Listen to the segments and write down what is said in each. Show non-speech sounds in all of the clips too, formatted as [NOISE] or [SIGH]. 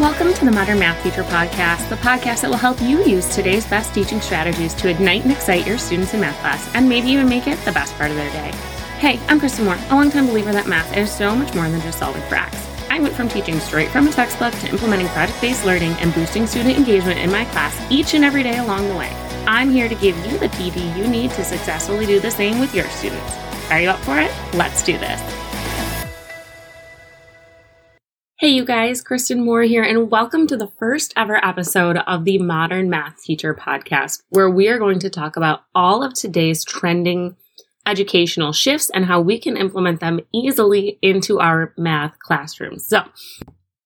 Welcome to the Modern Math Teacher Podcast, the podcast that will help you use today's best teaching strategies to ignite and excite your students in math class and maybe even make it the best part of their day. Hey, I'm Kristen Moore, a longtime believer that math is so much more than just solving facts. I went from teaching straight from a textbook to implementing project based learning and boosting student engagement in my class each and every day along the way. I'm here to give you the PD you need to successfully do the same with your students. Are you up for it? Let's do this. Hey, you guys, Kristen Moore here, and welcome to the first ever episode of the Modern Math Teacher Podcast, where we are going to talk about all of today's trending educational shifts and how we can implement them easily into our math classrooms. So,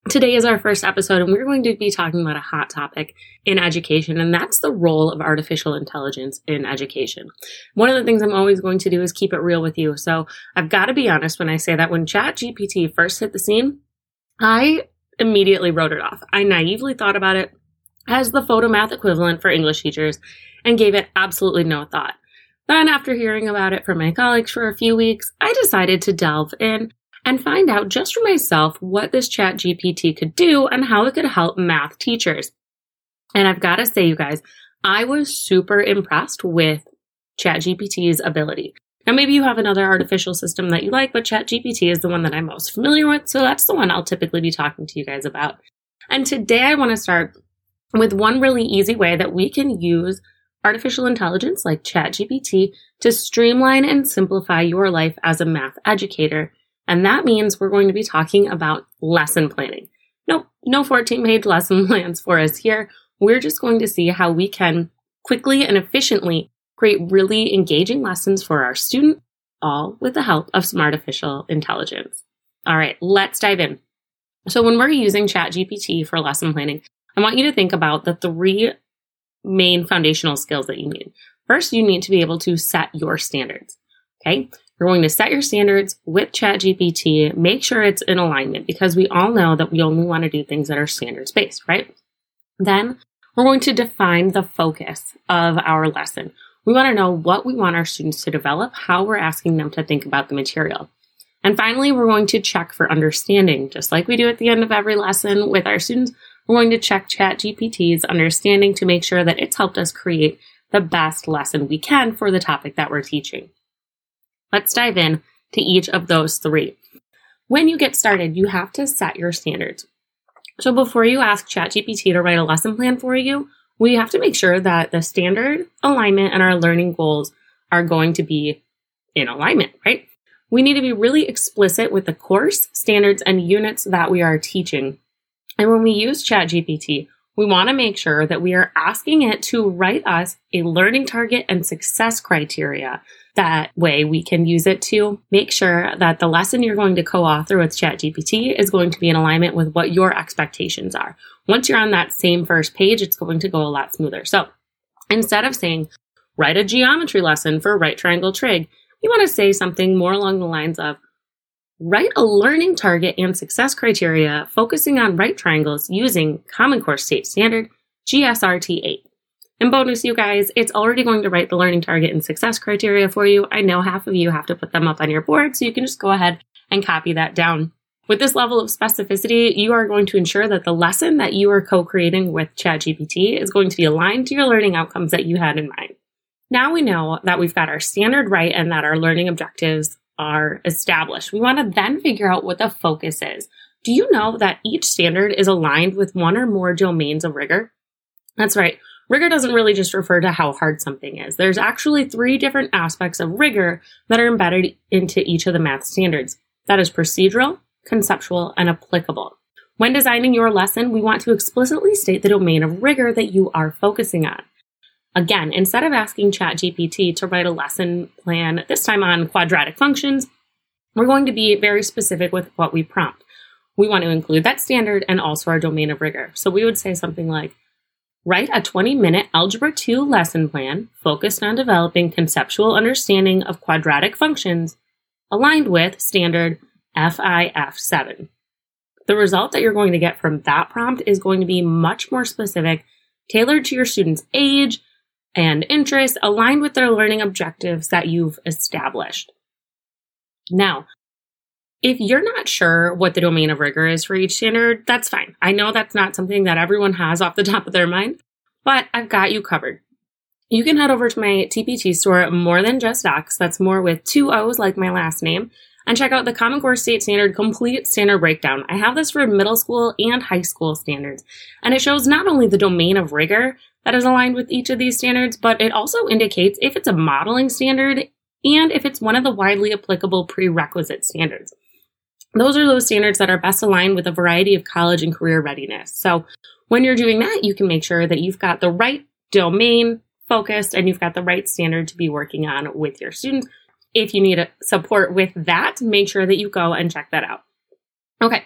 today is our first episode, and we're going to be talking about a hot topic in education, and that's the role of artificial intelligence in education. One of the things I'm always going to do is keep it real with you. So, I've got to be honest when I say that when ChatGPT first hit the scene, I immediately wrote it off. I naively thought about it as the photomath equivalent for English teachers and gave it absolutely no thought. Then, after hearing about it from my colleagues for a few weeks, I decided to delve in and find out just for myself what this chat GPT could do and how it could help math teachers. And I've got to say, you guys, I was super impressed with ChatGPT's ability. Now, maybe you have another artificial system that you like, but ChatGPT is the one that I'm most familiar with, so that's the one I'll typically be talking to you guys about. And today I want to start with one really easy way that we can use artificial intelligence like ChatGPT to streamline and simplify your life as a math educator. And that means we're going to be talking about lesson planning. No, no 14 page lesson [LAUGHS] plans for us here. We're just going to see how we can quickly and efficiently create really engaging lessons for our student, all with the help of some artificial intelligence. All right, let's dive in. So when we're using ChatGPT for lesson planning, I want you to think about the three main foundational skills that you need. First, you need to be able to set your standards. Okay. You're going to set your standards with ChatGPT. Make sure it's in alignment because we all know that we only want to do things that are standards based, right? Then we're going to define the focus of our lesson. We want to know what we want our students to develop, how we're asking them to think about the material. And finally, we're going to check for understanding, just like we do at the end of every lesson with our students. We're going to check ChatGPT's understanding to make sure that it's helped us create the best lesson we can for the topic that we're teaching. Let's dive in to each of those three. When you get started, you have to set your standards. So before you ask ChatGPT to write a lesson plan for you, we have to make sure that the standard alignment and our learning goals are going to be in alignment, right? We need to be really explicit with the course, standards, and units that we are teaching. And when we use ChatGPT, we want to make sure that we are asking it to write us a learning target and success criteria. That way we can use it to make sure that the lesson you're going to co-author with ChatGPT is going to be in alignment with what your expectations are. Once you're on that same first page, it's going to go a lot smoother. So instead of saying, write a geometry lesson for right triangle trig, you want to say something more along the lines of, Write a learning target and success criteria focusing on right triangles using Common Core State Standard GSRT 8. And bonus, you guys, it's already going to write the learning target and success criteria for you. I know half of you have to put them up on your board, so you can just go ahead and copy that down. With this level of specificity, you are going to ensure that the lesson that you are co-creating with ChatGPT is going to be aligned to your learning outcomes that you had in mind. Now we know that we've got our standard right and that our learning objectives are established. We want to then figure out what the focus is. Do you know that each standard is aligned with one or more domains of rigor? That's right. Rigor doesn't really just refer to how hard something is. There's actually three different aspects of rigor that are embedded into each of the math standards. That is procedural, conceptual, and applicable. When designing your lesson, we want to explicitly state the domain of rigor that you are focusing on. Again, instead of asking ChatGPT to write a lesson plan, this time on quadratic functions, we're going to be very specific with what we prompt. We want to include that standard and also our domain of rigor. So we would say something like, write a 20 minute Algebra 2 lesson plan focused on developing conceptual understanding of quadratic functions aligned with standard FIF7. The result that you're going to get from that prompt is going to be much more specific, tailored to your student's age, and interests aligned with their learning objectives that you've established. Now, If you're not sure what the domain of rigor is for each standard, that's fine. I know that's not something that everyone has off the [LAUGHS] top of their mind, but I've got you covered. You can head over to my TPT store, Moore Than Just X, that's more with two O's like my last name, and check out the Common Core State Standard Complete Standard Breakdown. I have this for middle school and high school standards, and it shows not only the domain of rigor that is aligned with each of these standards, but it also indicates if it's a modeling standard and if it's one of the widely applicable prerequisite standards. Those are those standards that are best aligned with a variety of college and career readiness. So when you're doing that, you can make sure that you've got the right domain focused and you've got the right standard to be working on with your students. If you need support with that, make sure that you go and check that out. Okay.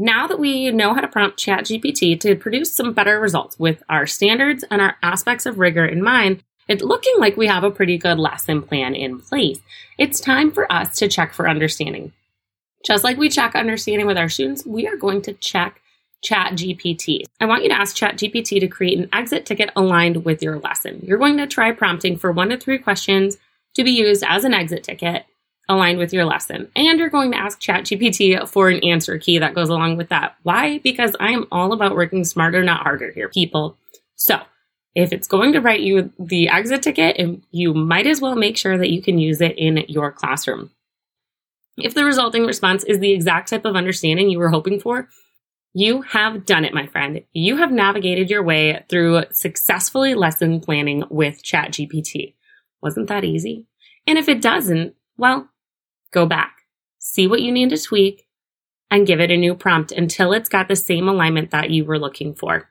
Now that we know how to prompt ChatGPT to produce some better results with our standards and our aspects of rigor in mind, it's looking like we have a pretty good lesson plan in place. It's time for us to check for understanding. Just like we check understanding with our students, we are going to check ChatGPT. I want you to ask ChatGPT to create an exit ticket aligned with your lesson. You're going to try prompting for one to three questions to be used as an exit ticket aligned with your lesson. And you're going to ask ChatGPT for an answer key that goes along with that. Why? Because I am all about working smarter, not harder here, people. So if it's going to write you the exit ticket, you might as well make sure that you can use it in your classroom. If the resulting response is the exact type of understanding you were hoping for, you have done it, my friend. You have navigated your way through successfully lesson planning with ChatGPT. Wasn't that easy? And if it doesn't, well, go back, see what you need to tweak, and give it a new prompt until it's got the same alignment that you were looking for.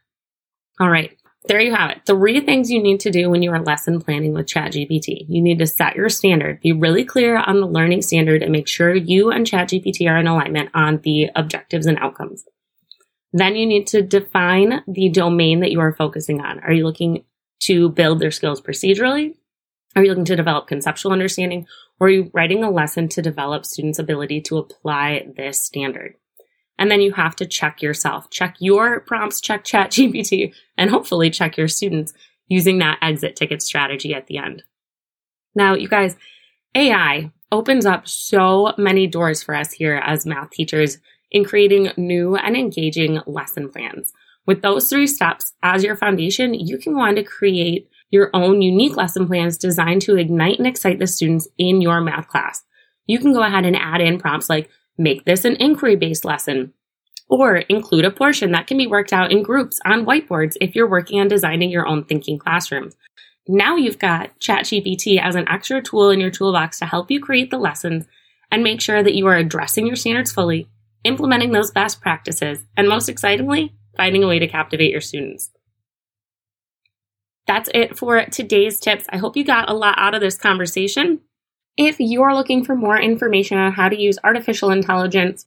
All right there you have it. Three things you need to do when you are lesson planning with ChatGPT. You need to set your standard, be really clear on the learning standard, and make sure you and ChatGPT are in alignment on the objectives and outcomes. Then you need to define the domain that you are focusing on. Are you looking to build their skills procedurally? Are you looking to develop conceptual understanding? Or are you writing a lesson to develop students' ability to apply this standard? And then you have to check yourself, check your prompts, check chat GPT, and hopefully check your students using that exit ticket strategy at the end. Now, you guys, AI opens up so many doors for us here as math teachers in creating new and engaging lesson plans. With those three steps as your foundation, you can go on to create your own unique lesson plans designed to ignite and excite the students in your math class. You can go ahead and add in prompts like Make this an inquiry based lesson. Or include a portion that can be worked out in groups on whiteboards if you're working on designing your own thinking classroom. Now you've got ChatGPT as an extra tool in your toolbox to help you create the lessons and make sure that you are addressing your standards fully, implementing those best practices, and most excitingly, finding a way to captivate your students. That's it for today's tips. I hope you got a lot out of this conversation. If you're looking for more information on how to use artificial intelligence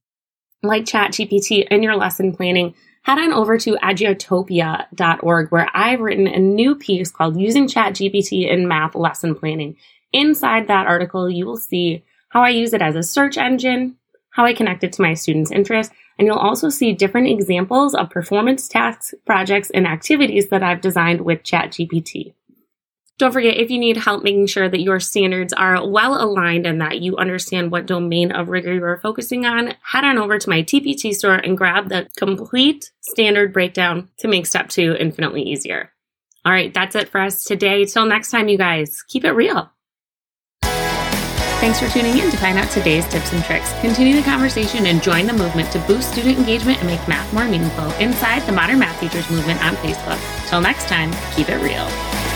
like ChatGPT in your lesson planning, head on over to edutopia.org where I've written a new piece called Using ChatGPT in Math Lesson Planning. Inside that article, you will see how I use it as a search engine, how I connect it to my students' interests, and you'll also see different examples of performance tasks, projects, and activities that I've designed with ChatGPT. Don't forget, if you need help making sure that your standards are well aligned and that you understand what domain of rigor you are focusing on, head on over to my TPT store and grab the complete standard breakdown to make step two infinitely easier. All right, that's it for us today. Till next time, you guys, keep it real. Thanks for tuning in to find out today's tips and tricks. Continue the conversation and join the movement to boost student engagement and make math more meaningful inside the Modern Math Teachers Movement on Facebook. Till next time, keep it real.